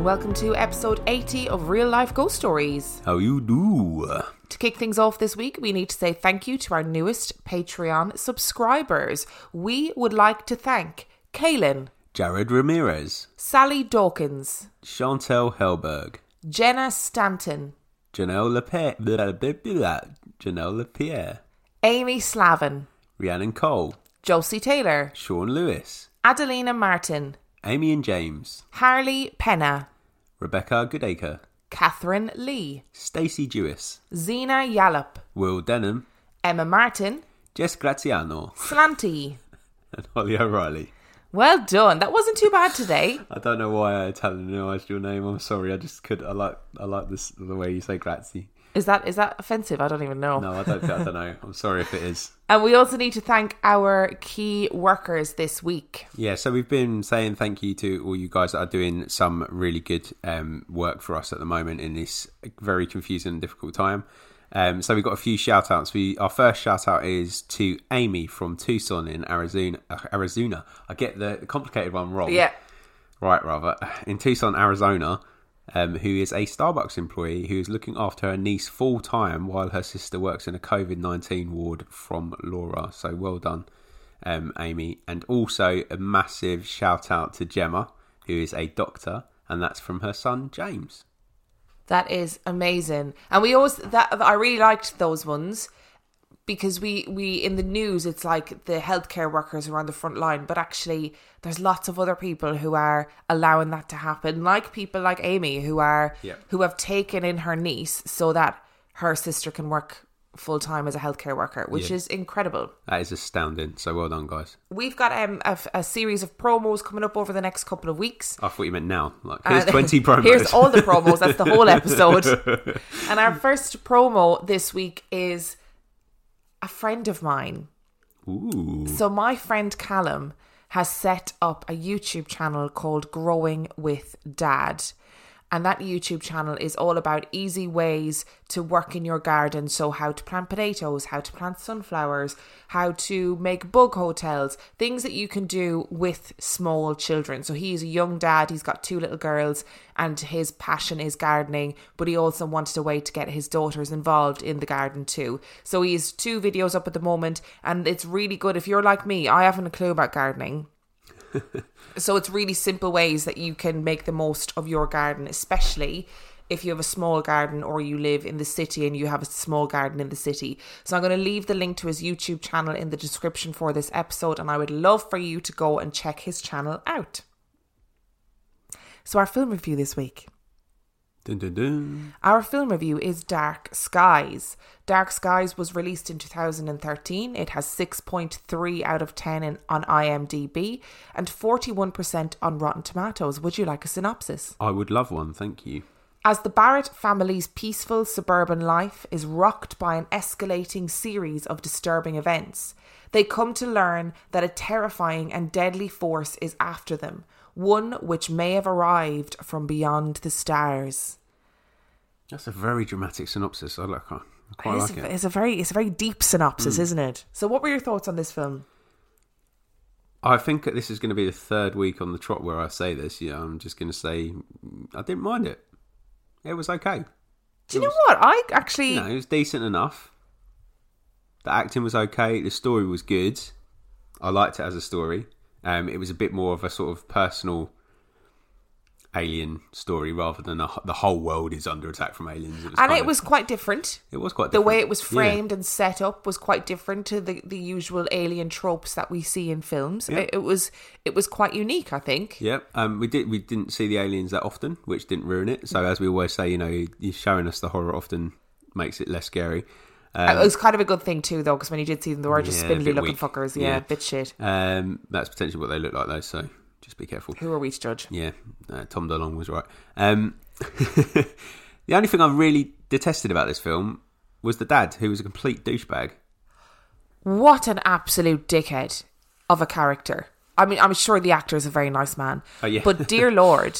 And welcome to episode 80 of Real Life Ghost Stories. How you do? To kick things off this week, we need to say thank you to our newest Patreon subscribers. We would like to thank Kaylin, Jared Ramirez, Sally Dawkins, Chantel Helberg, Jenna Stanton, Janelle Lepierre, Janelle Lepierre, Amy Slavin, Rhiannon Cole, Josie Taylor, Sean Lewis, Adelina Martin, Amy and James, Harley Penna, Rebecca Goodacre, Catherine Lee, Stacey Jewis, Zena Yallop, Will Denham, Emma Martin, Jess Graziano, Slanty. and Holly O'Reilly. Well done. That wasn't too bad today. I don't know why I Italianised your name. I'm sorry. I just could. I like. I like this the way you say grazie. Is that is that offensive? I don't even know. No, I don't. I don't know. I'm sorry if it is. And we also need to thank our key workers this week. Yeah, so we've been saying thank you to all you guys that are doing some really good um, work for us at the moment in this very confusing and difficult time. Um, so we've got a few shout outs. We, our first shout out is to Amy from Tucson in Arizona. Uh, Arizona. I get the complicated one wrong. Yeah. Right, rather. In Tucson, Arizona, um, who is a Starbucks employee who is looking after her niece full time while her sister works in a COVID 19 ward from Laura. So well done, um, Amy. And also a massive shout out to Gemma, who is a doctor, and that's from her son, James. That is amazing. And we always that I really liked those ones because we we in the news it's like the healthcare workers are on the front line, but actually there's lots of other people who are allowing that to happen, like people like Amy who are Yeah. who have taken in her niece so that her sister can work full time as a healthcare worker, which Yeah. is incredible. That is astounding. So well done, guys. We've got um, a, a series of promos coming up over the next couple of weeks. I thought you meant now. Like, here's And 20 promos. Here's all the promos. That's the whole episode. and our first promo this week is a friend of mine. Ooh. So my friend Callum has set up a YouTube channel called Growing with Dad. And that YouTube channel is all about easy ways to work in your garden. So, how to plant potatoes, how to plant sunflowers, how to make bug hotels, things that you can do with small children. So, he's a young dad, he's got two little girls, and his passion is gardening, but he also wanted a way to get his daughters involved in the garden too. So, he has two videos up at the moment, and it's really good. If you're like me, I haven't a clue about gardening. So it's really simple ways that you can make the most of your garden, especially if you have a small garden or you live in the city and you have a small garden in the city. So I'm going to leave the link to his YouTube channel in the description for this episode and I would love for you to go and check his channel out. So our film review this week. Dun, dun, dun. Our film review is Dark Skies. Dark Skies was released in 2013. It has 6.3 out of 10 in, on IMDb and 41% on Rotten Tomatoes. Would you like a synopsis? I would love one, thank you. As the Barrett family's peaceful suburban life is rocked by an escalating series of disturbing events, they come to learn that a terrifying and deadly force is after them, one which may have arrived from beyond the stars. That's a very dramatic synopsis. I like. I quite It like is, it. it's a very it's a very deep synopsis, isn't it? So what were your thoughts on this film? I think this is going to be the third week on the trot where I say this. Yeah, I'm just going to say mm, I didn't mind it. It was okay. Do you know what? I actually You know, it was decent enough. The acting was okay. The story was good. I liked it as a story. Um, it was a bit more of a sort of personal alien story rather than a, the whole world is under attack from aliens. It and it of- was quite different. it was quite The way it was Yeah. framed and set up was quite different to the, the usual alien tropes that we see in films. Yeah. It, it was it was quite unique, I think. Yeah, Um, we did. We didn't see the aliens that often, which didn't ruin it. So as we always say, you know, you showing us the horror often makes it less scary. it was kind of a good thing too, though, because when you did see them, they were just Yeah, spindly looking weak. fuckers. Yeah, Yeah. bit shit. Um, that's potentially what they look like, though. So just be careful. Who are we to judge? Yeah, uh, Tom DeLonge was right. Um, the only thing I really detested about this film was the dad, who was a complete douchebag. What an absolute dickhead of a character. I mean, I'm sure the actor is a very nice man. Oh, yeah. But dear Lord,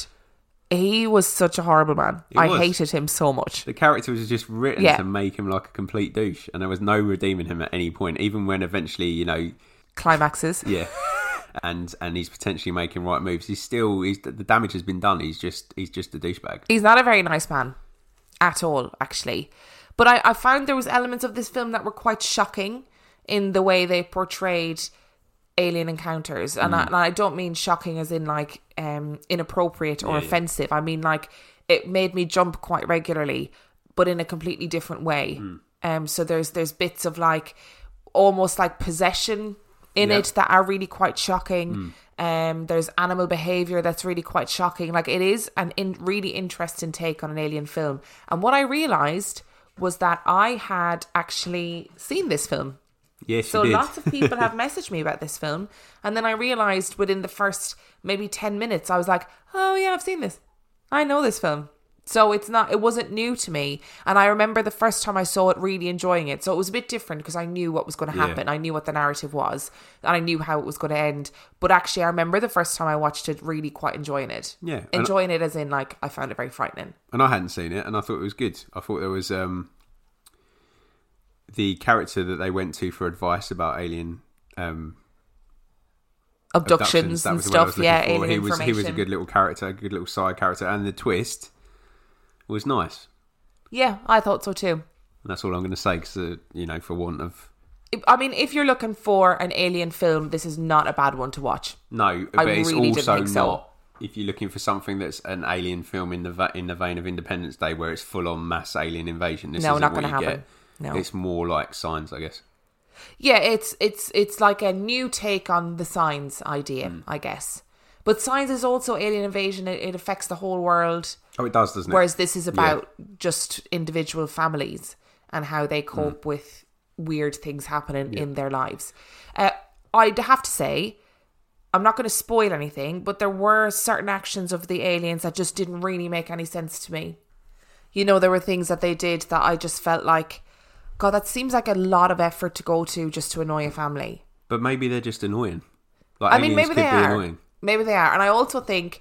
he was such a horrible man. I was. hated him so much. The character was just written Yeah. to make him like a complete douche, and there was no redeeming him at any point. Even when eventually, you know, Climaxes. yeah, and and he's potentially making right moves. He's still he's the damage has been done. He's just he's just a douchebag. He's not a very nice man at all, actually. But I, I found there was elements of this film that were quite shocking in the way they portrayed alien encounters, and, I, and I don't mean shocking as in like um, inappropriate or Yeah, yeah. offensive. I mean like it made me jump quite regularly, but in a completely different way. Um, so there's there's bits of like almost like possession in Yeah. it that are really quite shocking. Um, there's animal behavior that's really quite shocking. Like it is an in, really interesting take on an alien film. And what I realized was that I had actually seen this film. Yes, So lots of people have messaged me about this film, and then I realized within the first maybe ten minutes, I was like, "Oh yeah, I've seen this. I know this film." So it's not, it wasn't new to me, and I remember the first time I saw it, really enjoying it. So it was a bit different because I knew what was going to Yeah. happen. I knew what the narrative was, and I knew how it was going to end. But actually, I remember the first time I watched it, really quite enjoying it. Yeah, enjoying it as in like I found it very frightening. and I hadn't seen it, and I thought it was good. I thought there was um, the character that they went to for advice about alien um, Abductions, That and was the word was stuff, yeah, for. alien he was he was a good little character, a good little side character, and the twist was nice. Yeah, I thought so too. And that's all I'm going to say, because uh, you know, for want of I mean, if you're looking for an alien film, this is not a bad one to watch. no, but it's really also think so. If you're looking for something that's an alien film in the va- in the vein of Independence Day, where it's full on mass alien invasion, this No, isn't not gonna you happen. Get. No. It's more like signs, I guess. Yeah, it's it's it's like a new take on the signs idea, Hmm. I guess. But Signs is also alien invasion. It, it affects the whole world, Oh, it does, doesn't it? whereas this is about just individual families and how they Hmm. cope with weird things happening in their lives. Uh, I'd have to say, I'm not going to spoil anything, but there were certain actions of the aliens that just didn't really make any sense to me. You know, there were things that they did that I just felt like, God, that seems like a lot of effort to go to just to annoy a family. But maybe they're just annoying. Like I mean, maybe they are. annoying. Maybe they are. And I also think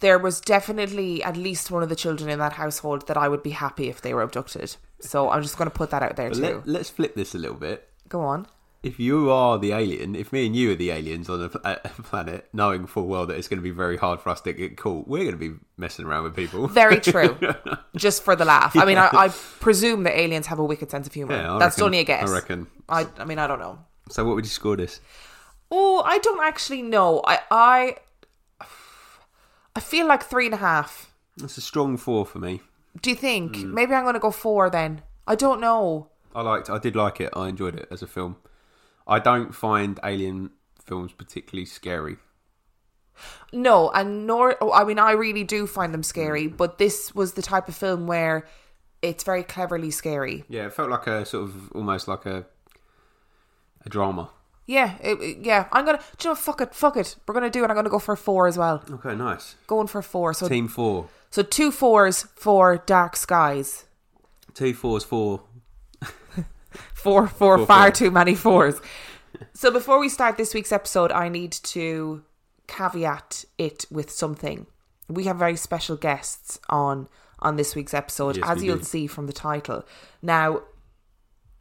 there was definitely at least one of the children in that household that I would be happy if they were abducted. So I'm just going to put that out there But too. let, let's flip this a little bit. Go on. If you are the alien, if me and you are the aliens on a, a planet, knowing full well that it's going to be very hard for us to get caught, we're going to be messing around with people. Very true. just for the laugh. I mean, I, I presume that aliens have a wicked sense of humor. Yeah, That's reckon- only a guess. I reckon. I, I mean, I don't know. So, what would you score this? Oh, I don't actually know. I, I, I feel like three and a half. That's a strong four for me. Do you think? Hmm. Maybe I'm going to go four then. I don't know. I liked. I did like it. I enjoyed it as a film. I don't find alien films particularly scary. No, and nor oh, I mean I really do find them scary, but this was the type of film where it's very cleverly scary. Yeah, it felt like a sort of almost like a a drama. Yeah, it, it- yeah. I'm gonna, do you know, fuck it, fuck it. We're gonna do it. I'm gonna go for four as well. Okay, nice. Going for four. So, Team four. so two fours for Dark Skies. Two fours four. Four, four, Four, far four. too many fours. So before we start this week's episode, I need to caveat it with something. We have very special guests on on this week's episode, Yes, as we you'll do. see from the title. Now,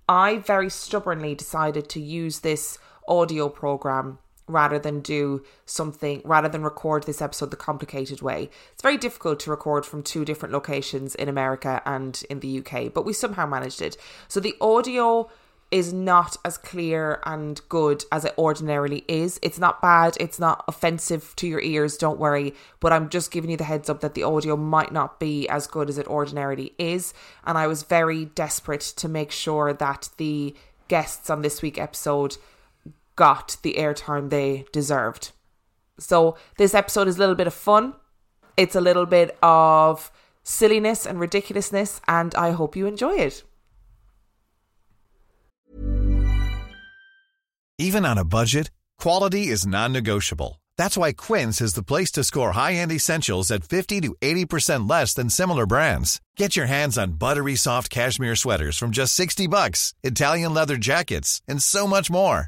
I very stubbornly decided to use this audio program rather than do something rather than record this episode the complicated way. It's very difficult to record from two different locations in America and in the UK, but we somehow managed it. So the audio is not as clear and good as it ordinarily is. It's not bad, it's not offensive to your ears, don't worry, but I'm just giving you the heads up that the audio might not be as good as it ordinarily is. And I was very desperate to make sure that the guests on this week's episode got the airtime they deserved. So this episode is a little bit of fun. It's a little bit of silliness and ridiculousness, and I hope you enjoy it. Even on a budget, quality is non-negotiable. That's why Quince is the place to score high-end essentials at 50 to 80% less than similar brands. Get your hands on buttery soft cashmere sweaters from just 60 bucks, Italian leather jackets, and so much more.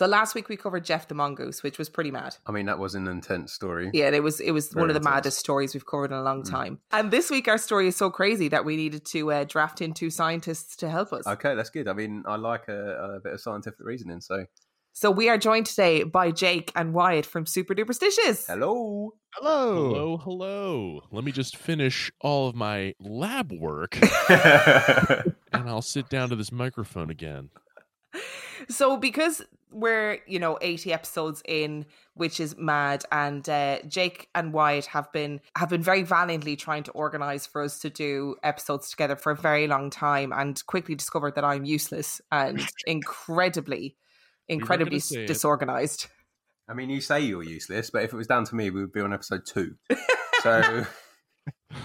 So last week we covered Gef the Mongoose, which was pretty mad. I mean, that was an intense story. Yeah, it was it was Very one of the intense. maddest stories we've covered in a long time. And this week our story is so crazy that we needed to uh, draft in two scientists to help us. Okay, that's good. I mean, I like a, a bit of scientific reasoning. So, So we are joined today by Jake and Wyatt from Super Duperstitious. hello. Hello. Hello, hello. Let me just finish all of my lab work and I'll sit down to this microphone again. So because we're, you know, 80 episodes in, which is mad, and uh, Jake and Wyatt have been have been very valiantly trying to organize for us to do episodes together for a very long time and quickly discovered that I'm useless and incredibly incredibly gonna it. disorganized. I mean, you say you're useless, but if it was down to me, we would be on episode two. So,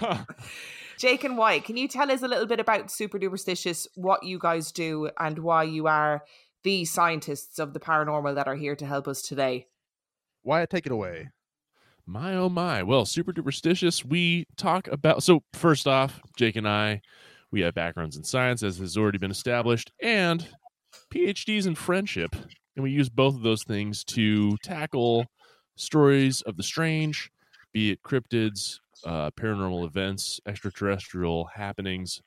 Jake and Wyatt, can you tell us a little bit about Super Duperstitious, what you guys do, and why you are the scientists of the paranormal that are here to help us today? Wyatt, take it away. My oh my. Well, super duperstitious. We talk about so first off, Jake and I, we have backgrounds in science, as has already been established, and PhDs in friendship. And we use both of those things to tackle stories of the strange, be it cryptids, uh, paranormal events, extraterrestrial happenings,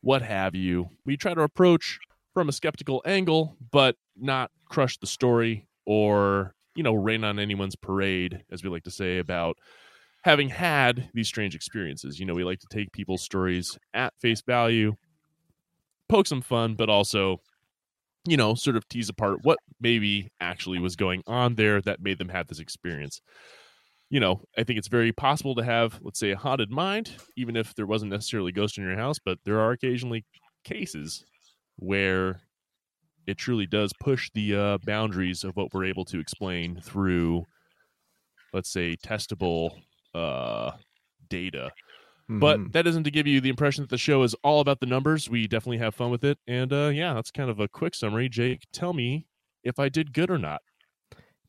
what have you. We try to approach from a skeptical angle, but not crush the story or, you know, rain on anyone's parade, as we like to say, about having had these strange experiences. You know, we like to take people's stories at face value, poke some fun, but also, you know, sort of tease apart what maybe actually was going on there that made them have this experience. You know, I think it's very possible to have, let's say, a haunted mind, even if there wasn't necessarily a ghost in your house, but there are occasionally cases where it truly does push the uh, boundaries of what we're able to explain through, let's say, testable uh, data. But Mhm. that isn't to give you the impression that the show is all about the numbers. We definitely have fun with it. And uh, yeah, that's kind of a quick summary. Jake, tell me if I did good or not.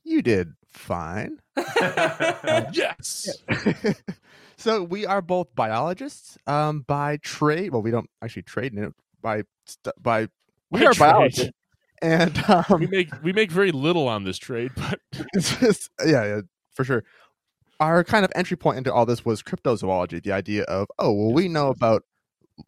you did fine. Yes. so we are both biologists um, by trade. Well, we don't actually trade in it by st- by. We By are trade. biologists, and um, We make we make very little on this trade, but it's just yeah, yeah, for sure. Our kind of entry point into all this was cryptozoology, the idea of oh well, we know about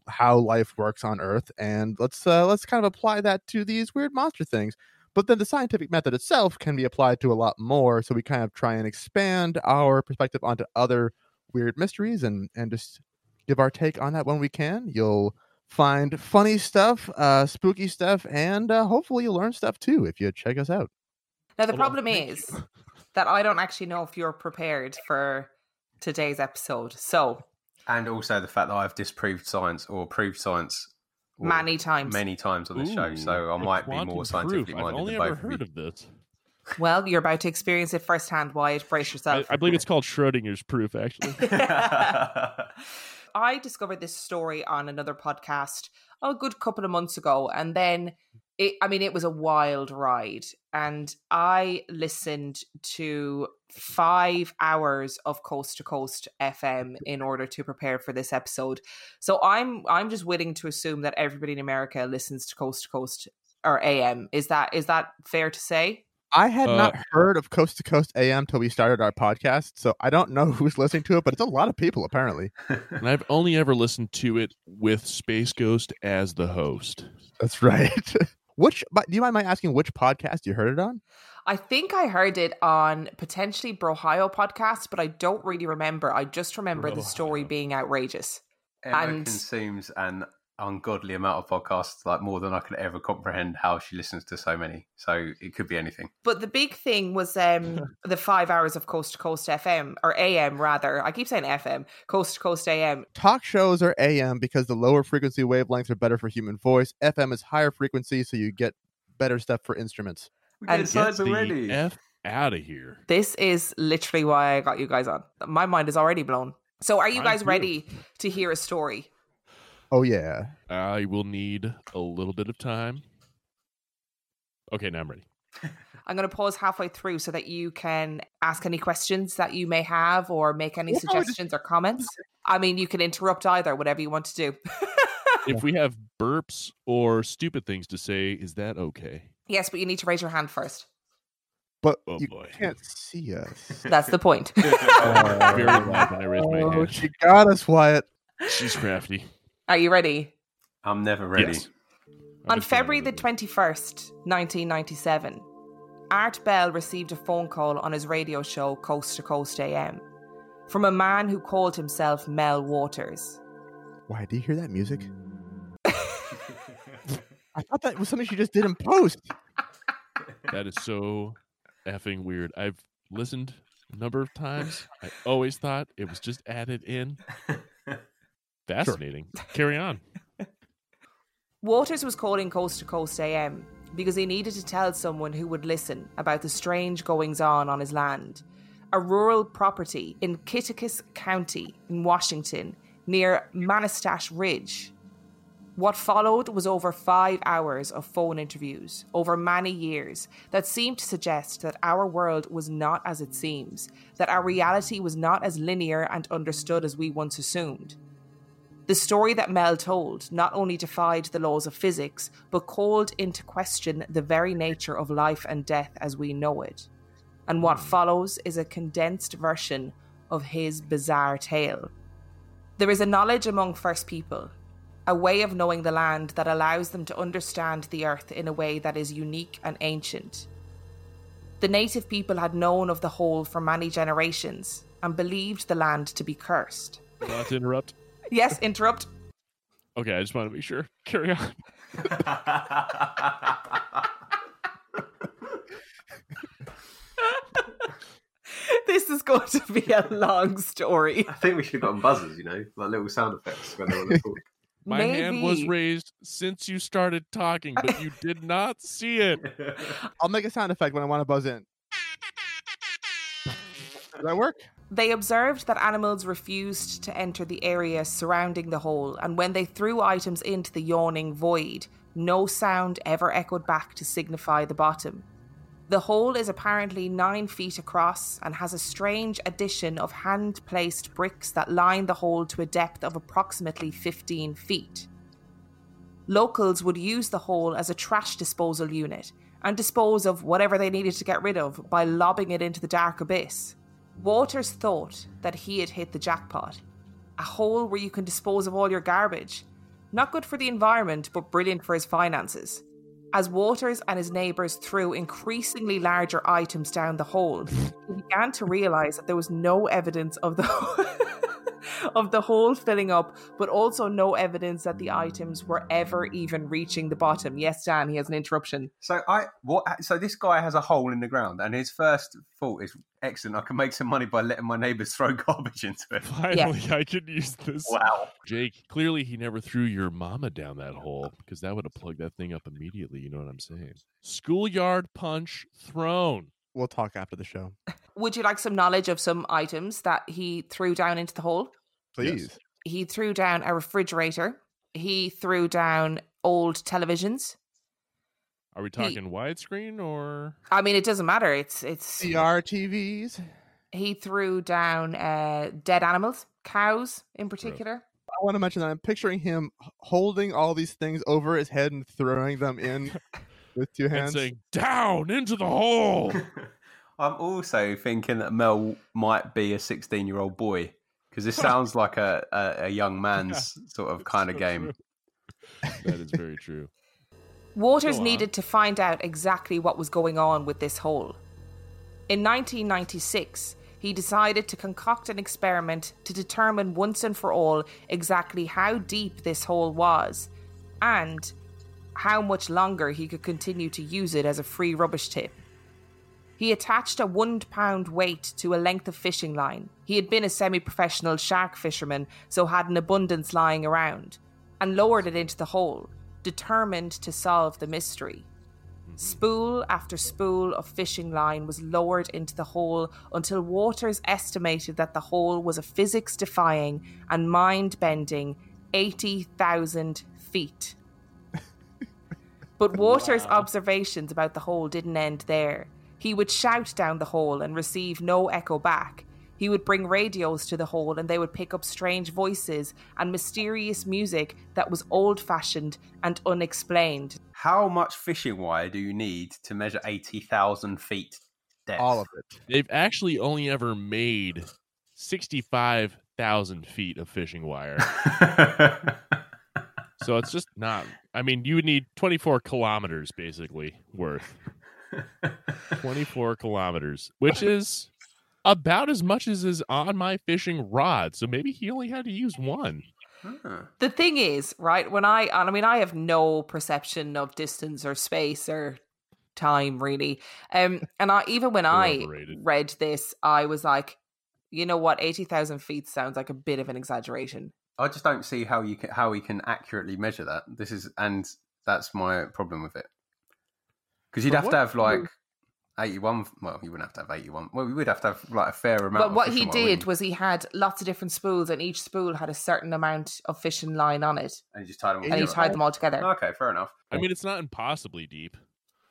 how life works on Earth, and let's uh, let's kind of apply that to these weird monster things. But then the scientific method itself can be applied to a lot more, so we kind of try and expand our perspective onto other weird mysteries and and just give our take on that when we can. You'll find funny stuff, uh, spooky stuff, and uh, hopefully you'll learn stuff too if you check us out. Now the Well, problem thank is that I don't actually know if you're prepared for today's episode. So and also the fact that I've disproved science or proved science well, many times. many times on this show, so I might be quantum more proof. scientifically I've minded only than ever both of heard you. of this. Well, you're about to experience it firsthand, Wyatt. Brace yourself. I believe it's called Schrodinger's proof, actually. I discovered this story on another podcast a good couple of months ago, and then it, I mean, it was a wild ride, and I listened to five hours of Coast to Coast FM in order to prepare for this episode. So I'm I'm just willing to assume that everybody in America listens to Coast to Coast or AM. Is that is that fair to say? I had Uh, not heard of Coast to Coast AM till we started our podcast, so I don't know who's listening to it, but it's a lot of people apparently. and I've only ever listened to it with Space Ghost as the host. That's right. which, but do you mind my asking which podcast you heard it on? I think I heard it on potentially Brohio podcast, but I don't really remember. I just remember the story being outrageous. Emma And- consumes an ungodly amount of podcasts, like more than I could ever comprehend how she listens to so many. So it could be anything. But the big thing was um, the five hours of Coast to Coast FM or AM rather. I keep saying FM, Coast to Coast AM. Talk shows are AM because the lower frequency wavelengths are better for human voice. FM is higher frequency, so you get better stuff for instruments. And get sides already. the F out of here. This is literally why I got you guys on. My mind is already blown. So, are you guys ready to hear a story? Oh yeah. I will need a little bit of time. Okay, now I'm ready. I'm going to pause halfway through so that you can ask any questions that you may have or make any Yeah, suggestions or comments. I mean, you can interrupt either, whatever you want to do. If we have burps or stupid things to say, is that okay? yes, but you need to raise your hand first. But Oh, you boy. can't see us. That's the point. Very loud when I raise my Oh, hand. she got us, Wyatt. She's crafty. Are you ready? I'm never ready. Yes. On February the 21st, 1997, Art Bell received a phone call on his radio show Coast to Coast AM from a man who called himself Mel Waters. Why do you hear that music? I thought that was something she just did in post. That is so effing weird. I've listened a number of times. I always thought it was just added in. Fascinating. Carry on. Waters was calling Coast to Coast AM because he needed to tell someone who would listen about the strange goings on on his land. A rural property in Kittitas County in Washington near Manastash Ridge. What followed was over five hours of phone interviews over many years that seemed to suggest that our world was not as it seems, that our reality was not as linear and understood as we once assumed. The story that Mel told not only defied the laws of physics, but called into question the very nature of life and death as we know it. And what follows is a condensed version of his bizarre tale. There is a knowledge among First People, a way of knowing the land that allows them to understand the earth in a way that is unique and ancient. The native people had known of the hole for many generations and believed the land to be cursed. Not to interrupt. Yes, interrupt. Okay, I just want to make sure. Carry on. this is going to be a long story. I think we should have gotten buzzers, you know, like little sound effects when they want to talk. My hand was raised since you started talking, but you did not see it. I'll make a sound effect when I want to buzz in. Does that work? They observed that animals refused to enter the area surrounding the hole, and when they threw items into the yawning void, no sound ever echoed back to signify the bottom. The hole is apparently nine feet across and has a strange addition of hand placed bricks that line the hole to a depth of approximately 15 feet. Locals would use the hole as a trash disposal unit and dispose of whatever they needed to get rid of by lobbing it into the dark abyss. Waters thought that he had hit the jackpot. A hole where you can dispose of all your garbage. Not good for the environment, but brilliant for his finances. As Waters and his neighbours threw increasingly larger items down the hole, he began to realise that there was no evidence of the of the hole filling up, but also no evidence that the items were ever even reaching the bottom. Yes, Dan, he has an interruption. So I what? So this guy has a hole in the ground, and his first thought is excellent. I can make some money by letting my neighbours throw garbage into it. Finally, I could use this. Wow. Jake, clearly he never threw your mama down that hole because that would have plugged that thing up immediately. You know what I'm saying? Schoolyard punch thrown. We'll talk after the show, Would you like some knowledge of some items that he threw down into the hole? please. He threw down a refrigerator. He threw down old televisions. Are we talking widescreen or? I mean, it doesn't matter. It's it's. CR TVs. He threw down uh, dead animals, cows in particular. I want to mention that I'm picturing him holding all these things over his head and throwing them in with two And hands. saying down into the hole. I'm also thinking that Mel might be a 16 year old boy because this sounds like a, a, a young man's sort of kind of So game. true. That is very true. Waters needed to find out exactly what was going on with this hole. In 1996, he decided to concoct an experiment to determine once and for all exactly how deep this hole was and how much longer he could continue to use it as a free rubbish tip. He attached a one pound weight to a length of fishing line. He had been a semi professional shark fisherman, so had an abundance lying around, and lowered it into the hole, determined to solve the mystery. Mm-hmm. Spool after spool of fishing line was lowered into the hole until Waters estimated that the hole was a physics defying and mind bending 80,000 feet. But Waters' observations about the hole didn't end there. He would shout down the hole and receive no echo back. He would bring radios to the hole and they would pick up strange voices and mysterious music that was old fashioned and unexplained. How much fishing wire do you need to measure 80,000 feet depth? all of it. They've actually only ever made 65,000 feet of fishing wire. so it's just not. I mean, you would need 24 kilometers basically worth. 24 kilometers, which is about as much as is on my fishing rod. So maybe he only had to use one. Huh. The thing is, right, when I, I mean, I have no perception of distance or space or time really. Um, and I, even when I read this, I was like, you know what, 80,000 feet sounds like a bit of an exaggeration. I just don't see how you can how he can accurately measure that. This is and that's my problem with it. Because you'd But have what- to have like hmm. eighty one. Well, you wouldn't have to have eighty one. Well, we would have to have like a fair amount. But of what he fishing did was he had lots of different spools, and each spool had a certain amount of fishing line on it, and he just tied them all and he together. tied them all together. Okay, fair enough. I mean, it's not impossibly deep.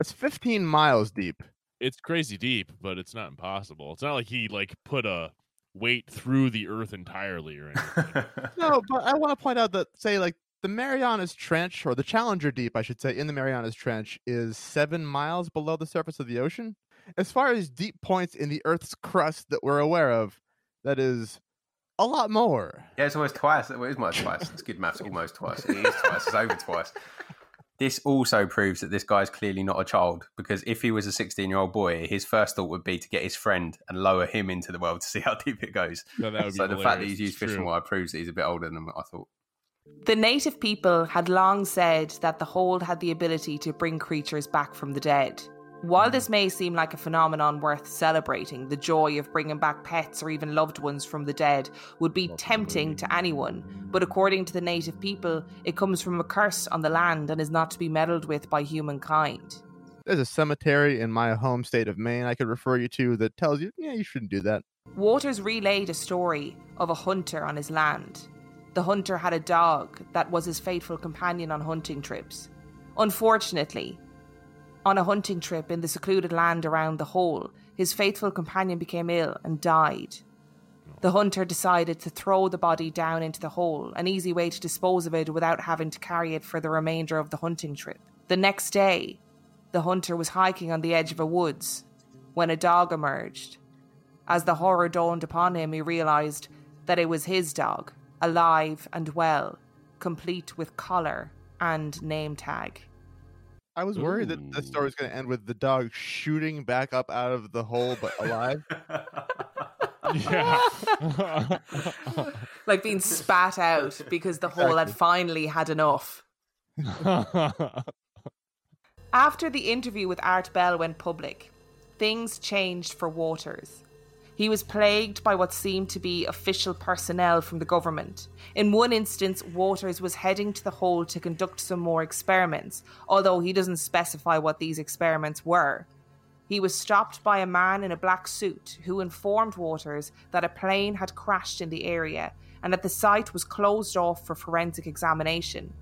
It's 15 miles deep. It's crazy deep, but it's not impossible. It's not like he like put a weight through the earth entirely or anything. No, but I want to point out that, say, like the Marianas Trench, or the Challenger Deep, I should say, in the Marianas Trench, is seven miles below the surface of the ocean. As far as deep points in the Earth's crust that we're aware of, that is a lot more. Yeah, it's almost twice. Well, it's almost twice. It's good maths. Almost twice. It is twice. It's over twice. This also proves that this guy's clearly not a child because if he was a 16 year old boy, his first thought would be to get his friend and lower him into the well to see how deep it goes. No, that would be so the fact that he's used It's fishing true. wire proves that he's a bit older than I thought. The native people had long said that the hold had the ability to bring creatures back from the dead. While this may seem like a phenomenon worth celebrating, the joy of bringing back pets or even loved ones from the dead would be tempting to anyone. But according to the native people, it comes from a curse on the land and is not to be meddled with by humankind. There's a cemetery in my home state of Maine I could refer you to that tells you, yeah, you shouldn't do that. Waters relayed a story of a hunter on his land. The hunter had a dog that was his faithful companion on hunting trips. Unfortunately, on a hunting trip in the secluded land around the hole, his faithful companion became ill and died. The hunter decided to throw the body down into the hole, an easy way to dispose of it without having to carry it for the remainder of the hunting trip. The next day, the hunter was hiking on the edge of a woods when a dog emerged. As the horror dawned upon him, he realized that it was his dog, alive and well, complete with collar and name tag. I was worried that the story was going to end with the dog shooting back up out of the hole but alive. Yeah. Like being spat out because the hole had finally had enough. After the interview with Art Bell went public, things changed for Waters. He was plagued by what seemed to be official personnel from the government. In one instance, Waters was heading to the hole to conduct some more experiments, although he doesn't specify what these experiments were. He was stopped by a man in a black suit who informed Waters that a plane had crashed in the area and that the site was closed off for forensic examination.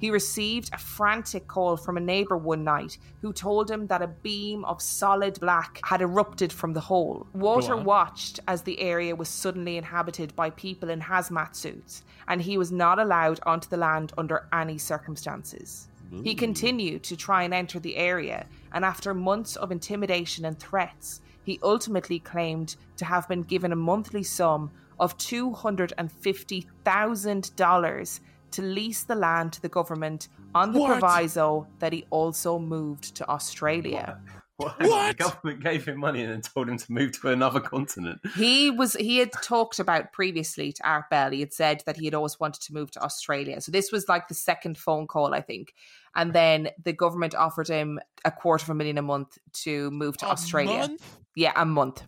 He received a frantic call from a neighbour one night who told him that a beam of solid black had erupted from the hole. Water watched as the area was suddenly inhabited by people in hazmat suits, and he was not allowed onto the land under any circumstances. He continued to try and enter the area, and after months of intimidation and threats, he ultimately claimed to have been given a monthly sum of $250,000 to lease the land to the government on the What? proviso that he also moved to Australia. What? What? The government gave him money and then told him to move to another continent. He was he had talked about previously to Art Bell. He had said that he had always wanted to move to Australia. So this was like the second phone call, I think. And then the government offered him a quarter of a million a month to move to A Australia. month? Yeah, a month.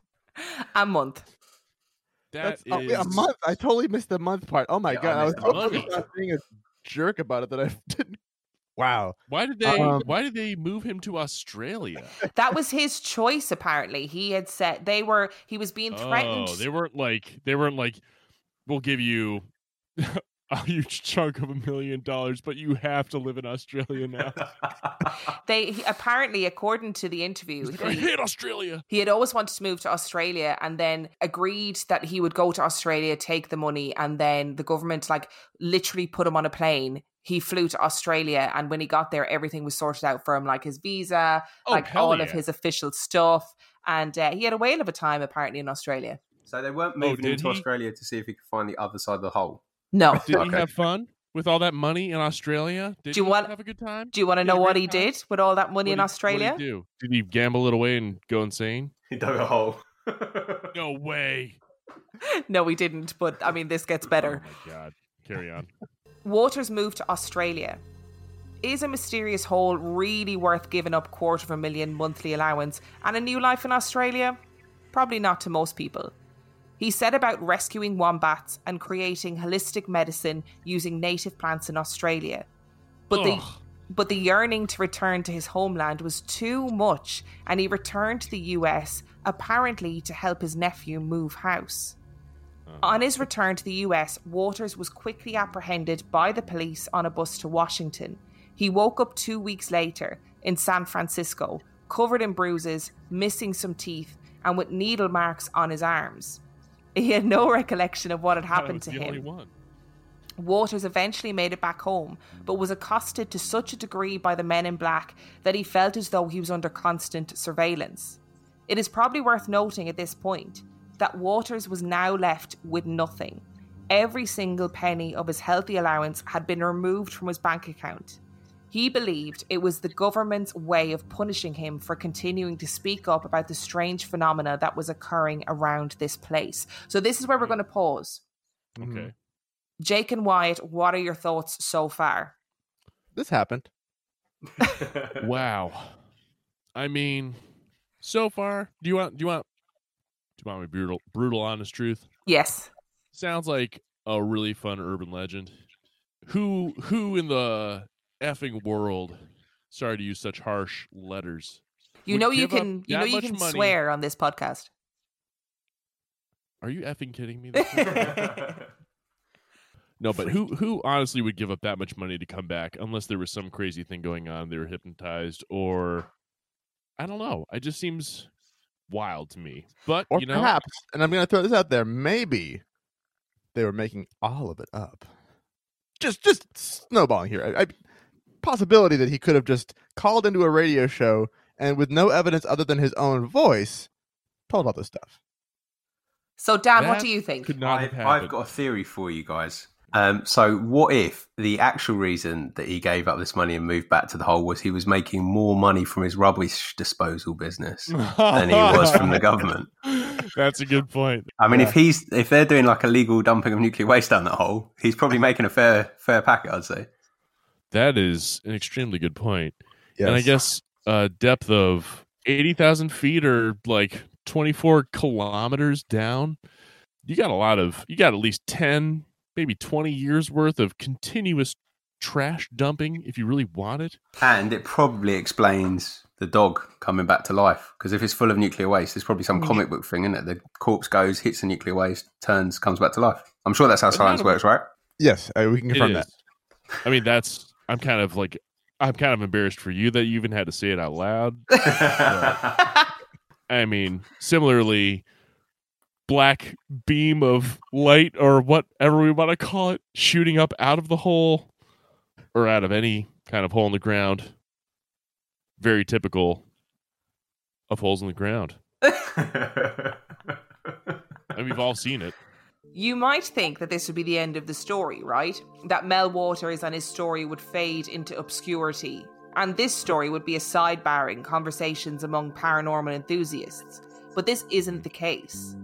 A month. That That's oh, is yeah, a month. I totally missed the month part. Oh my Yeah, god, I I was missed the so month. focused on being a jerk about it that I didn't. Wow. Why did they? Um, why did they move him to Australia? That was his choice apparently. He had said they were he was being threatened. Oh, they weren't like they weren't like, we'll give you a huge chunk of a million dollars, but you have to live in Australia now. they apparently according to the interview He's like, I he- hate Australia. He had always wanted to move to Australia and then agreed that he would go to Australia, take the money, and then the government like literally put him on a plane. He flew to Australia and when he got there, everything was sorted out for him, like his visa, Oh, like hell all of his official stuff. And uh, he had a whale of a time apparently in Australia. so they weren't Oh, moving him did to he? Australia to see if he could find the other side of the hole. No. Did he have fun with all that money in Australia? Did Do you he want- have a good time? Do you want to know what he time? did with all that money What in did- Australia? What did he do? Did he gamble it away and go insane? He dug a hole. No way. no, he didn't. But I mean, this gets better. Oh my god. Carry on. Waters moved to Australia. Is a mysterious hole really worth giving up quarter of a million monthly allowance and a new life in Australia? Probably not to most people. He set about rescuing wombats and creating holistic medicine using native plants in Australia. But the but the yearning to return to his homeland was too much, and he returned to the US apparently to help his nephew move house. Uh-huh. On his return to the US, Waters was quickly apprehended by the police on a bus to Washington. He woke up two weeks later in San Francisco, covered in bruises, missing some teeth, and with needle marks on his arms. He had no recollection of what had happened to him. Waters eventually made it back home, but was accosted to such a degree by the men in black that he felt as though he was under constant surveillance. It is probably worth noting at this point that Waters was now left with nothing. Every single penny of his healthy allowance had been removed from his bank account. He believed it was the government's way of punishing him for continuing to speak up about the strange phenomena that was occurring around this place. So, this is where we're going to pause. Okay. Mm-hmm. Jake and Wyatt, what are your thoughts so far? This happened. Wow. I mean, so far, do you want do you want do you want my brutal brutal honest truth? Yes. Sounds like a really fun urban legend. Who who in the effing world sorry to use such harsh letters. You know you give up can you know you can money- swear on this podcast. Are you effing kidding me? No, but who who honestly would give up that much money to come back unless there was some crazy thing going on, they were hypnotized or I don't know. It just seems wild to me. But Or you know, perhaps, and I'm going to throw this out there, maybe they were making all of it up. Just, just snowballing here. I, I, possibility that he could have just called into a radio show and, with no evidence other than his own voice, told all this stuff. So Dan, what do you think? could not I've, happened. I've got a theory for you guys. Um, so, what if the actual reason that he gave up this money and moved back to the hole was he was making more money from his rubbish disposal business than he was from the government? That's a good point. I mean, Yeah. if he's if they're doing like a legal dumping of nuclear waste down that hole, he's probably making a fair fair packet, I'd say. That is an extremely good point. Yes. And I guess uh, depth of 80,000 feet or like 24 kilometers down, you got a lot of, you got at least 10, maybe 20 years worth of continuous trash dumping if you really want it. And it probably explains the dog coming back to life? Because if it's full of nuclear waste, it's probably some Mm. comic book thing, isn't it? The corpse goes, hits the nuclear waste, turns, comes back to life. I'm sure that's how science works, right? Yes, uh, we can confirm that. I mean, that's. I'm kind of like. I'm kind of embarrassed for you that you even had to say it out loud. I mean, similarly, black beam of light or whatever we want to call it shooting up out of the hole or out of any kind of hole in the ground. Very typical of holes in the ground. And we've all seen it. You might think that this would be the end of the story, right? That Mel Waters and his story would fade into obscurity, and this story would be a sidebar in conversations among paranormal enthusiasts. But this isn't the case.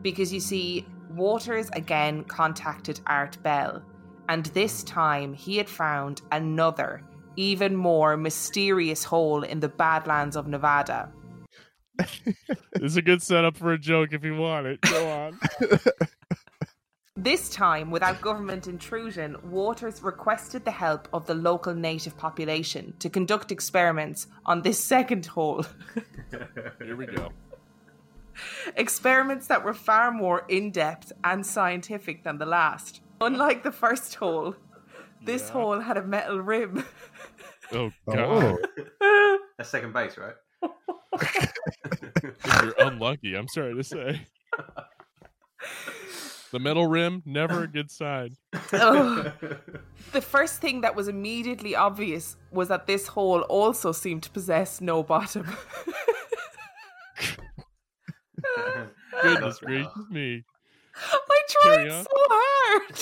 Because you see, Waters again contacted Art Bell, and this time he had found another, even more mysterious hole in the Badlands of Nevada. This is a good setup for a joke if you want it. Go on. This time, without government intrusion, Waters requested the help of the local native population to conduct experiments on this second hole. Here we go. experiments that were far more in depth and scientific than the last. Unlike the first hole, this hole had a metal rim. Oh, oh god. Oh, That's second base, right? You're unlucky, I'm sorry to say. The metal rim, never a good sign. Ugh. the first thing that was immediately obvious was that this hole also seemed to possess no bottom. Goodness gracious me. I Carry tried so hard.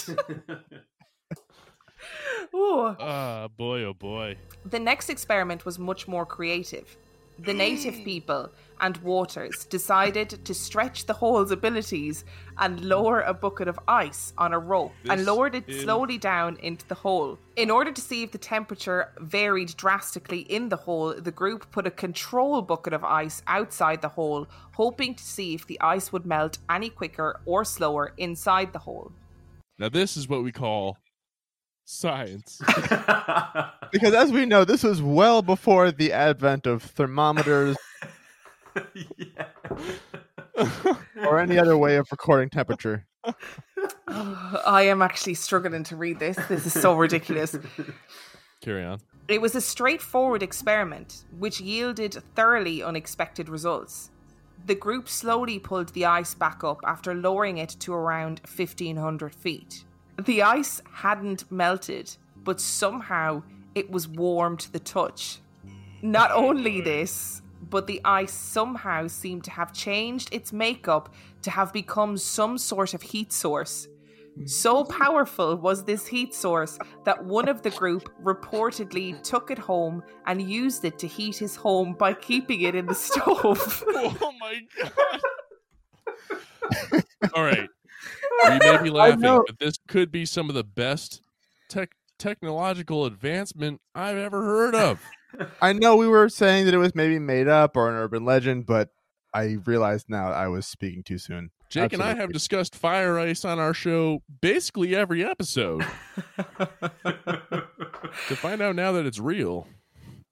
oh. Ah, boy, oh boy. The next experiment was much more creative. The native people and Waters decided to stretch the hole's abilities and lower a bucket of ice on a rope and This lowered it is- slowly down into the hole. In order to see if the temperature varied drastically in the hole, the group put a control bucket of ice outside the hole, hoping to see if the ice would melt any quicker or slower inside the hole. Now this is what we call science. because as we know, this was well before the advent of thermometers or any other way of recording temperature. I am actually struggling to read this. This is so ridiculous. Carry on. It was a straightforward experiment which yielded thoroughly unexpected results. The group slowly pulled the ice back up after lowering it to around 1500 feet. The ice hadn't melted, but somehow it was warm to the touch. Not only this, but the ice somehow seemed to have changed its makeup to have become some sort of heat source. So powerful was this heat source that one of the group reportedly took it home and used it to heat his home by keeping it in the stove. Oh my god. All right. You may be laughing, but this could be some of the best tech technological advancement I've ever heard of. I know we were saying that it was maybe made up or an urban legend, but I realized now I was speaking too soon. Jake and I have discussed fire ice on our show basically every episode. to find out now that it's real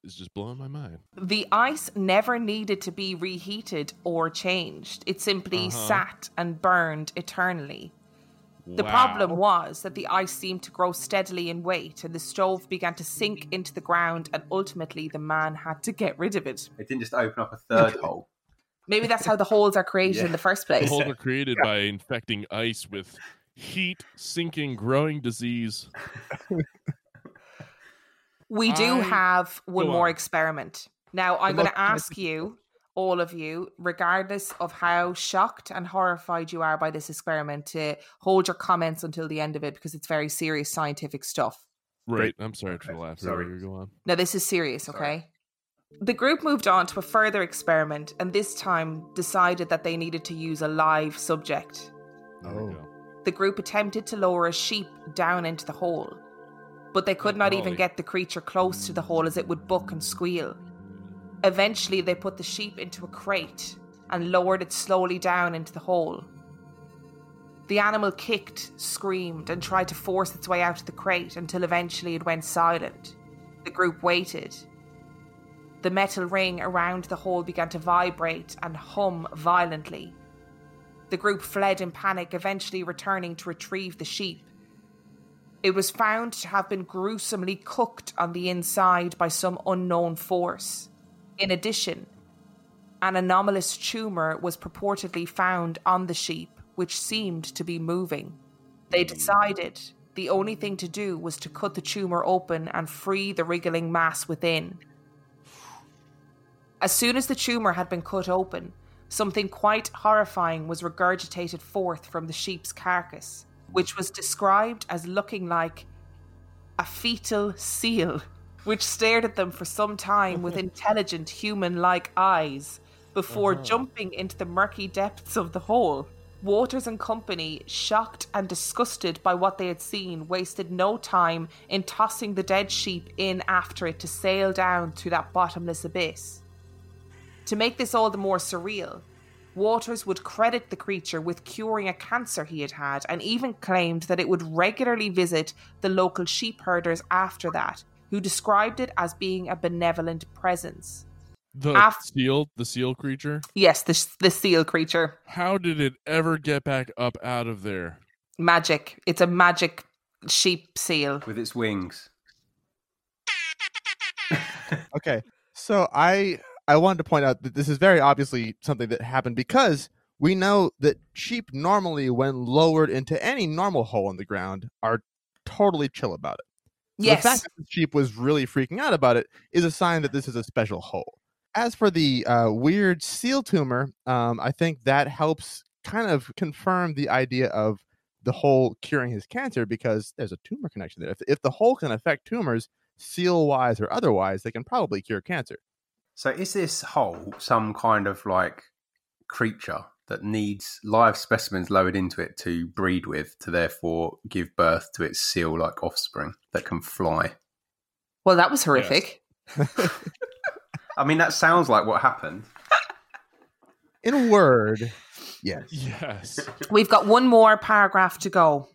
is just blowing my mind. the ice never needed to be reheated or changed, it simply Uh-huh. sat and burned eternally. The Wow. problem was that the ice seemed to grow steadily in weight and the stove began to sink into the ground, and ultimately the man had to get rid of it. It didn't just open up a third hole. Maybe that's how the holes are created in the first place. The holes are created by infecting ice with heat sinking growing disease. We do I- have one Go more on. experiment. Now, I'm going to ask you, all of you, regardless of how shocked and horrified you are by this experiment, to hold your comments until the end of it because it's very serious scientific stuff. Right. I'm sorry for the Okay, laugh. sorry. Sorry. Go on. Now, this is serious, Sorry. okay? The group moved on to a further experiment and this time decided that they needed to use a live subject. Oh. The group attempted to lower a sheep down into the hole, but they could Oh, not even get the creature close to the hole as it would buck and squeal. Eventually, they put the sheep into a crate and lowered it slowly down into the hole. The animal kicked, screamed, and tried to force its way out of the crate until eventually it went silent. The group waited. The metal ring around the hole began to vibrate and hum violently. The group fled in panic, eventually returning to retrieve the sheep. It was found to have been gruesomely cooked on the inside by some unknown force. In addition, an anomalous tumour was purportedly found on the sheep, which seemed to be moving. They hmm. decided the only thing to do was to cut the tumour open and free the wriggling mass within. As soon as the tumour had been cut open, something quite horrifying was regurgitated forth from the sheep's carcass, which was described as looking like a fetal seal, which stared at them for some time with intelligent human like eyes before uh-huh. jumping into the murky depths of the hole. Waters and Company, shocked and disgusted by what they had seen, wasted no time in tossing the dead sheep in after it to sail down through that bottomless abyss. To make this all the more surreal, Waters would credit the creature with curing a cancer he had had and even claimed that it would regularly visit the local sheep herders after that, who described it as being a benevolent presence. The Af- seal, the seal creature. Yes, the, the seal creature. How did it ever get back up out of there? Magic. It's a magic sheep seal. with its wings. Okay, so I I wanted to point out that this is very obviously something that happened because we know that sheep normally, when lowered into any normal hole in the ground, are totally chill about it. So Yes. The fact that the sheep was really freaking out about it is a sign that this is a special hole. As for the uh, weird seal tumor, um, I think that helps kind of confirm the idea of the hole curing his cancer because there's a tumor connection there. If, if the hole can affect tumors, seal wise or otherwise, they can probably cure cancer. So is this hole some kind of like creature that needs live specimens lowered into it to breed with to therefore give birth to its seal like offspring that can fly? Well, that was horrific. I mean that sounds like what happened. In a word, yes. Yes. We've got one more paragraph to go.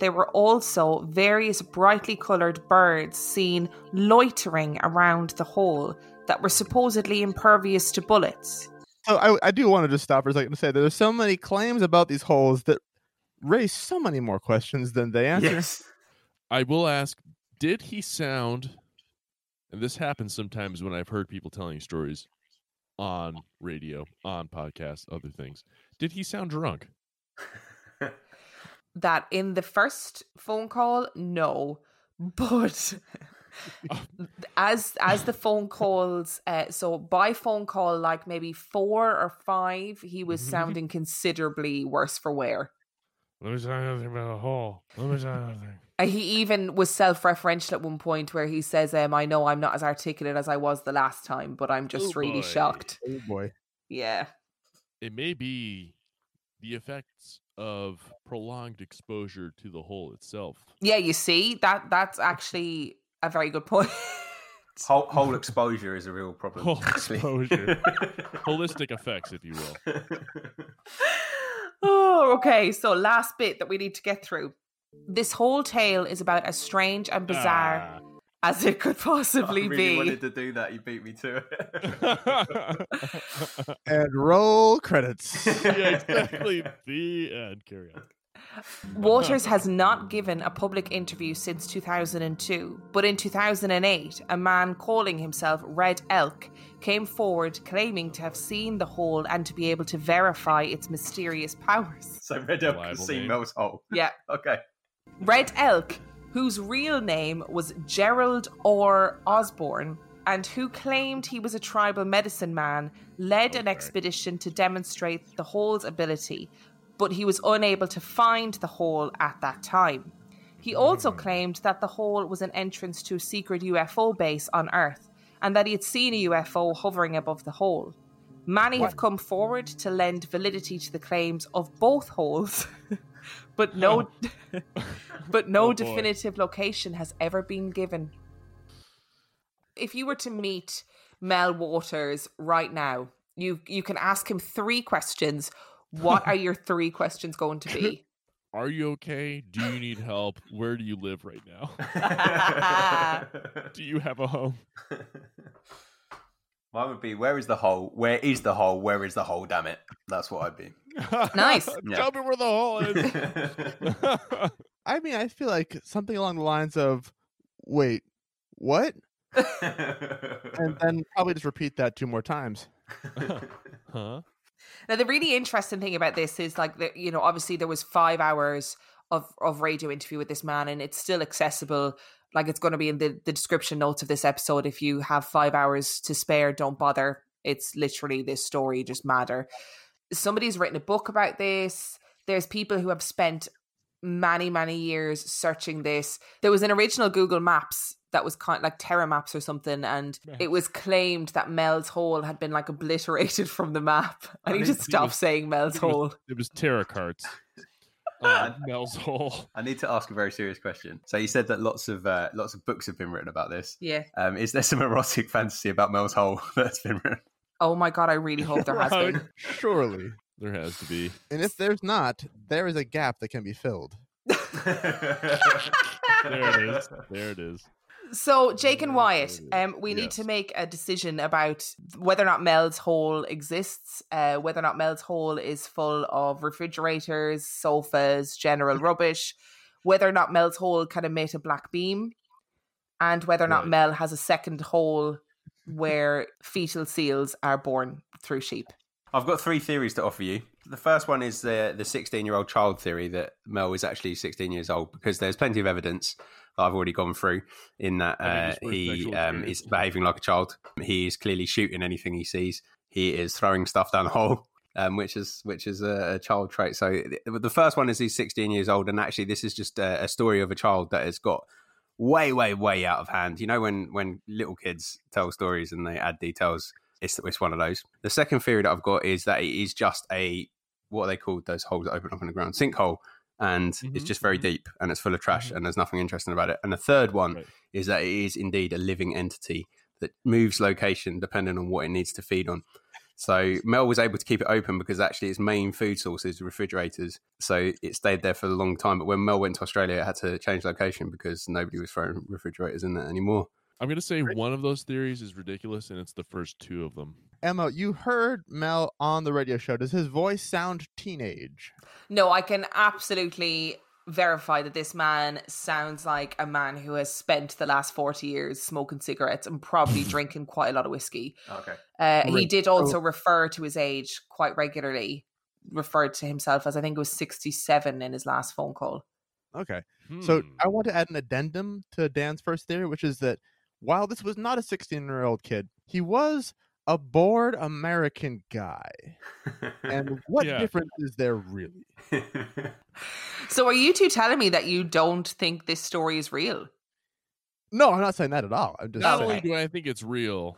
There were also various brightly coloured birds seen loitering around the hole that were supposedly impervious to bullets. So I, I do want to just stop for a second to say that there's so many claims about these holes that raise so many more questions than they answer. Yes. I will ask, did he sound and this happens sometimes when I've heard people telling stories on radio, on podcasts, other things. Did he sound drunk? That in the first phone call, no, but as as the phone calls, uh, so by phone call, like maybe four or five, he was sounding considerably worse for wear. Let me tell you something about a hole. Let me tell you something. Uh, He even was self-referential at one point where he says, um, "I know I'm not as articulate as I was the last time, but I'm just Oh, really boy. shocked." Oh boy. Yeah, It may be the effects of prolonged exposure to the hole itself. yeah. You see that that's actually a very good point. Whole, whole exposure is a real problem. Whole actually. exposure. Holistic effects, if you will. oh, okay. So last bit that we need to get through. This whole tale is about as strange and bizarre Ah. as it could I possibly really be. wanted to do that. You beat me to it. And roll credits. yeah, exactly. The end. Carry on. Waters has not given a public interview since 2002, but in 2008, a man calling himself Red Elk came forward claiming to have seen the hole and to be able to verify its mysterious powers. so Red Elk Reliable has seen name. Mel's hole. Yeah, Okay. Red Elk, whose real name was Gerald Orr Osborne, and who claimed he was a tribal medicine man, led an expedition to demonstrate the hole's ability, but he was unable to find the hole at that time. He also hmm. claimed that the hole was an entrance to a secret UFO base on Earth, and that he had seen a UFO hovering above the hole. Many have come forward to lend validity to the claims of both holes, but no, but no Oh, definitive location has ever been given. If you were to meet Mel Waters right now, you you can ask him three questions. What are your three questions going to be? Are you okay? Do you need help? Where do you live right now? Do you have a home? Mine would be where is the hole? Where is the hole? Where is the hole? Damn it! That's what I'd be. Nice. Yeah. Tell me where the hole is. I mean, I feel like something along the lines of, "Wait, what?" and then probably just repeat that two more times. huh? Now, the really interesting thing about this is like, that, you know, obviously there was five hours of, of radio interview with this man, and it's still accessible. Like, it's going to be in the, the description notes of this episode. If you have five hours to spare, don't bother. It's literally this story, just matter. Somebody's written a book about this. There's people who have spent many, many years searching this. There was an original Google Maps that was kind like Terra Maps or something, and it was claimed that Mel's Hole had been like obliterated from the map. I need to stop saying Mel's It was, Hole. it was Terra Carts. Uh, Mel's Hole. I need to ask a very serious question. So you said that lots of uh, lots of books have been written about this. Yeah. Um, is there some erotic fantasy about Mel's Hole that's been written? Oh my god, I really hope there has been. Surely. There has to be. And if there's not, there is a gap that can be filled. There it is. There it is. So, Jake and Wyatt, um, we need to make a decision about whether or not Mel's Hole exists, uh, whether or not Mel's Hole is full of refrigerators, sofas, general rubbish, whether or not Mel's Hole can emit a black beam, and whether or not Right. Mel has a second hole where fetal seals are born through sheep. I've got three theories to offer you. The first one is the the 16 year old child theory that Mel is actually 16 years old because there's plenty of evidence that I've already gone through in that uh, he um, is behaving like a child. He is clearly shooting anything he sees. He is throwing stuff down the hole. Um, which is which is a, a child trait. So the, the first one is he's 16 years old, and actually this is just a, a story of a child that has got way, way, way out of hand. You know when when little kids tell stories and they add details, it's it's one of those. The second theory that I've got is that it is just a what are they called those holes that open up in the ground sinkhole, and it's Mhm, just very mhm. deep and it's full of trash and there's nothing interesting about it. And the third one Right. is that it is indeed a living entity that moves location depending on what it needs to feed on. So Mel was able to keep it open because actually its main food source is refrigerators. So it stayed there for a long time. But when Mel went to Australia, it had to change location because nobody was throwing refrigerators in there anymore. I'm going to say one of those theories is ridiculous, and it's the first two of them. Emma, you heard Mel on the radio show. Does his voice sound teenage? No, I can absolutely verify that this man sounds like a man who has spent the last 40 years smoking cigarettes and probably drinking quite a lot of whiskey. Okay. Uh, he did also refer to his age quite regularly, referred to himself as I think it was 67 in his last phone call. Okay. So Hmm. I want to add an addendum to Dan's first theory, which is that while this was not a 16 year old kid, he was a bored American guy. And what Yeah. difference is there really? So are you two telling me that you don't think this story is real? No, I'm not saying that at all. I'm just Not saying. only do I think it's real,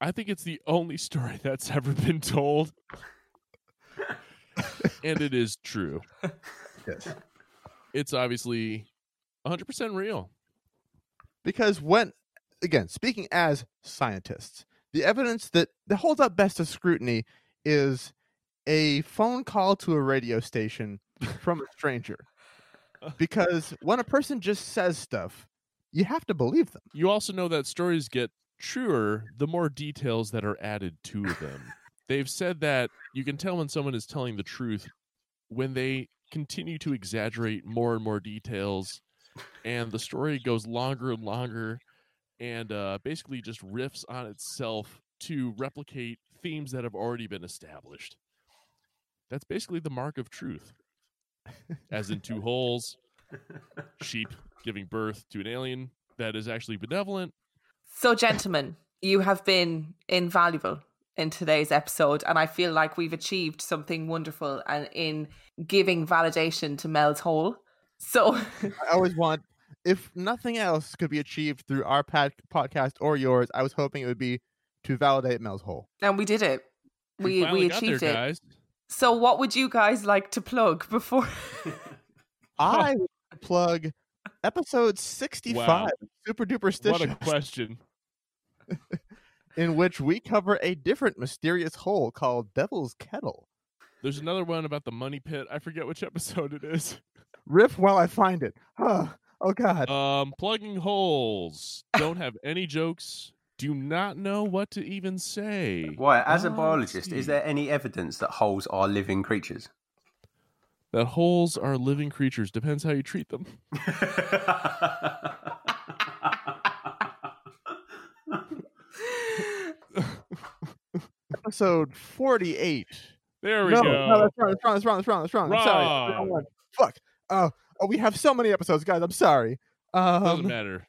I think it's the only story that's ever been told. and it is true. Yes. It's obviously 100% real. Because when, again, speaking as scientists, the evidence that, that holds up best to scrutiny is a phone call to a radio station from a stranger. Because when a person just says stuff, you have to believe them. You also know that stories get truer the more details that are added to them. They've said that you can tell when someone is telling the truth when they continue to exaggerate more and more details, and the story goes longer and longer, and uh, basically just riffs on itself to replicate themes that have already been established. That's basically the mark of truth. As in two holes, sheep giving birth to an alien that is actually benevolent. So, gentlemen, you have been invaluable in today's episode, and I feel like we've achieved something wonderful and in giving validation to Mel's Hole. So, I always want, if nothing else could be achieved through our pad- podcast or yours, I was hoping it would be to validate Mel's hole. and we did it. We finally we achieved there, it. guys. So, what would you guys like to plug before? I plug episode 65, Wow. Super Duper What a question. in which we cover a different mysterious hole called Devil's Kettle. There's another one about the money pit. I forget which episode it is. Riff while I find it. Oh, oh God. Um, plugging holes. Don't have any jokes do not know what to even say. Why, as a biologist, is there any evidence that holes are living creatures? that holes are living creatures? Depends how you treat them. Episode 48. There we no, go. no, that's wrong. That's wrong. That's wrong. That's wrong. That's wrong. I'm sorry. Wrong. Wrong one. Fuck. Oh, oh, we have so many episodes, guys. I'm sorry. Doesn't Um, matter.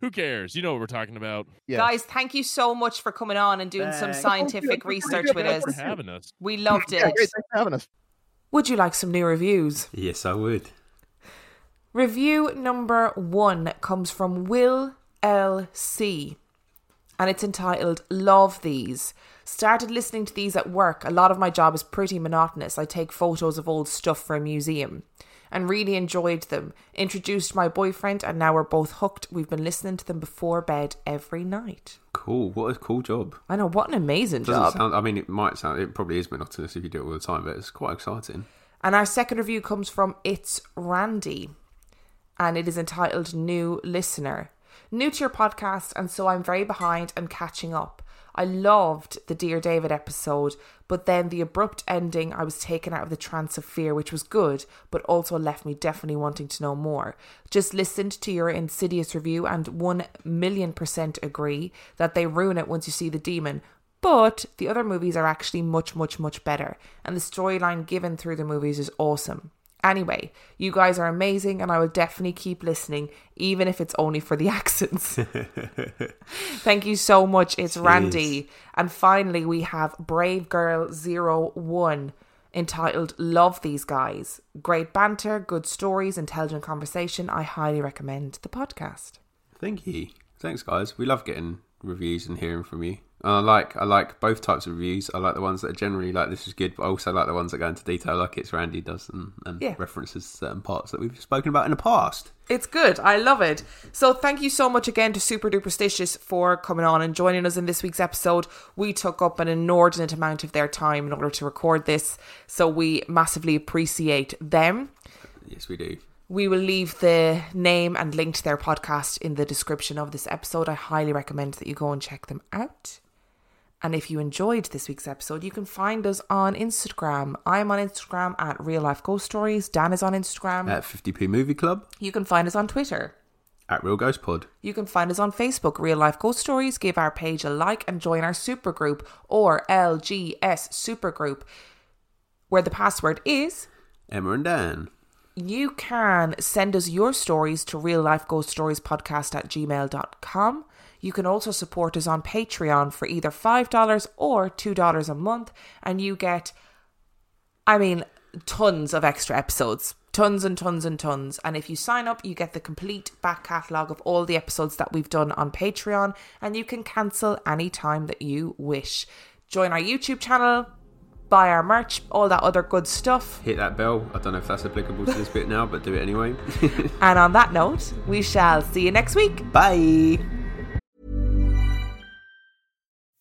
Who cares? You know what we're talking about. yes. Guys, thank you so much for coming on and doing some scientific Oh, research with us. For having us. We loved Yeah, it. great. Thanks for having us. Would you like some new reviews? yes, I would. Review number one comes from Will L.C. and it's entitled Love These. Started listening to these at work. A lot of my job is pretty monotonous. I take photos of old stuff for a museum and really enjoyed them. Introduced my boyfriend and now we're both hooked. We've been listening to them before bed every night. Cool. What a cool job. I know, what an amazing Doesn't job. sound. I mean, it might sound. It probably is monotonous if you do it all the time, but it's quite exciting. And our second review comes from It's Randy, and it is entitled New Listener. New to your podcast, and so I'm very behind and catching up. I loved the Dear David episode, but then the abrupt ending, I was taken out of the trance of fear, which was good, but also left me definitely wanting to know more. Just listened to your Insidious review and 1 million percent agree that they ruin it once you see the demon, but the other movies are actually much, much, much better, and the storyline given through the movies is awesome. Anyway, you guys are amazing, and I will definitely keep listening, even if it's only for the accents. Thank you so much. It's Randy. And finally, we have Brave Girl 01 entitled Love These Guys. Great banter, good stories, intelligent conversation. I highly recommend the podcast. Thank you. Thanks, guys. We love getting reviews and hearing from you. And I like I like both types of reviews. I like the ones that are generally like this is good, but I also like the ones that go into detail, like it's Randy does, and, and Yeah. references certain parts that we've spoken about in the past. It's good. I love it. So thank you so much again to Superduperstitious for coming on and joining us in this week's episode. We took up an inordinate amount of their time in order to record this, so we massively appreciate them. Yes, we do. We will leave the name and link to their podcast in the description of this episode. I highly recommend that you go and check them out. And if you enjoyed this week's episode, you can find us on Instagram. I'm on Instagram at Real Life Ghost Stories. Dan is on Instagram. At 50p Movie Club, you can find us on Twitter. at Real Ghost Pod. You can find us on Facebook, Real Life Ghost Stories. Give our page a like and join our supergroup RLGS supergroup, where the password is. Emma and Dan. You can send us your stories to real life ghost stories podcast at gmail.com. You can also support us on Patreon for either $5 or $2 a month, and you get, I mean, tons of extra episodes. Tons and tons and tons. And if you sign up, you get the complete back catalogue of all the episodes that we've done on Patreon, and you can cancel any time that you wish. Join our YouTube channel, buy our merch, all that other good stuff. Hit that bell. I don't know if that's applicable to this bit now, but do it anyway. And on that note, we shall see you next week. Bye.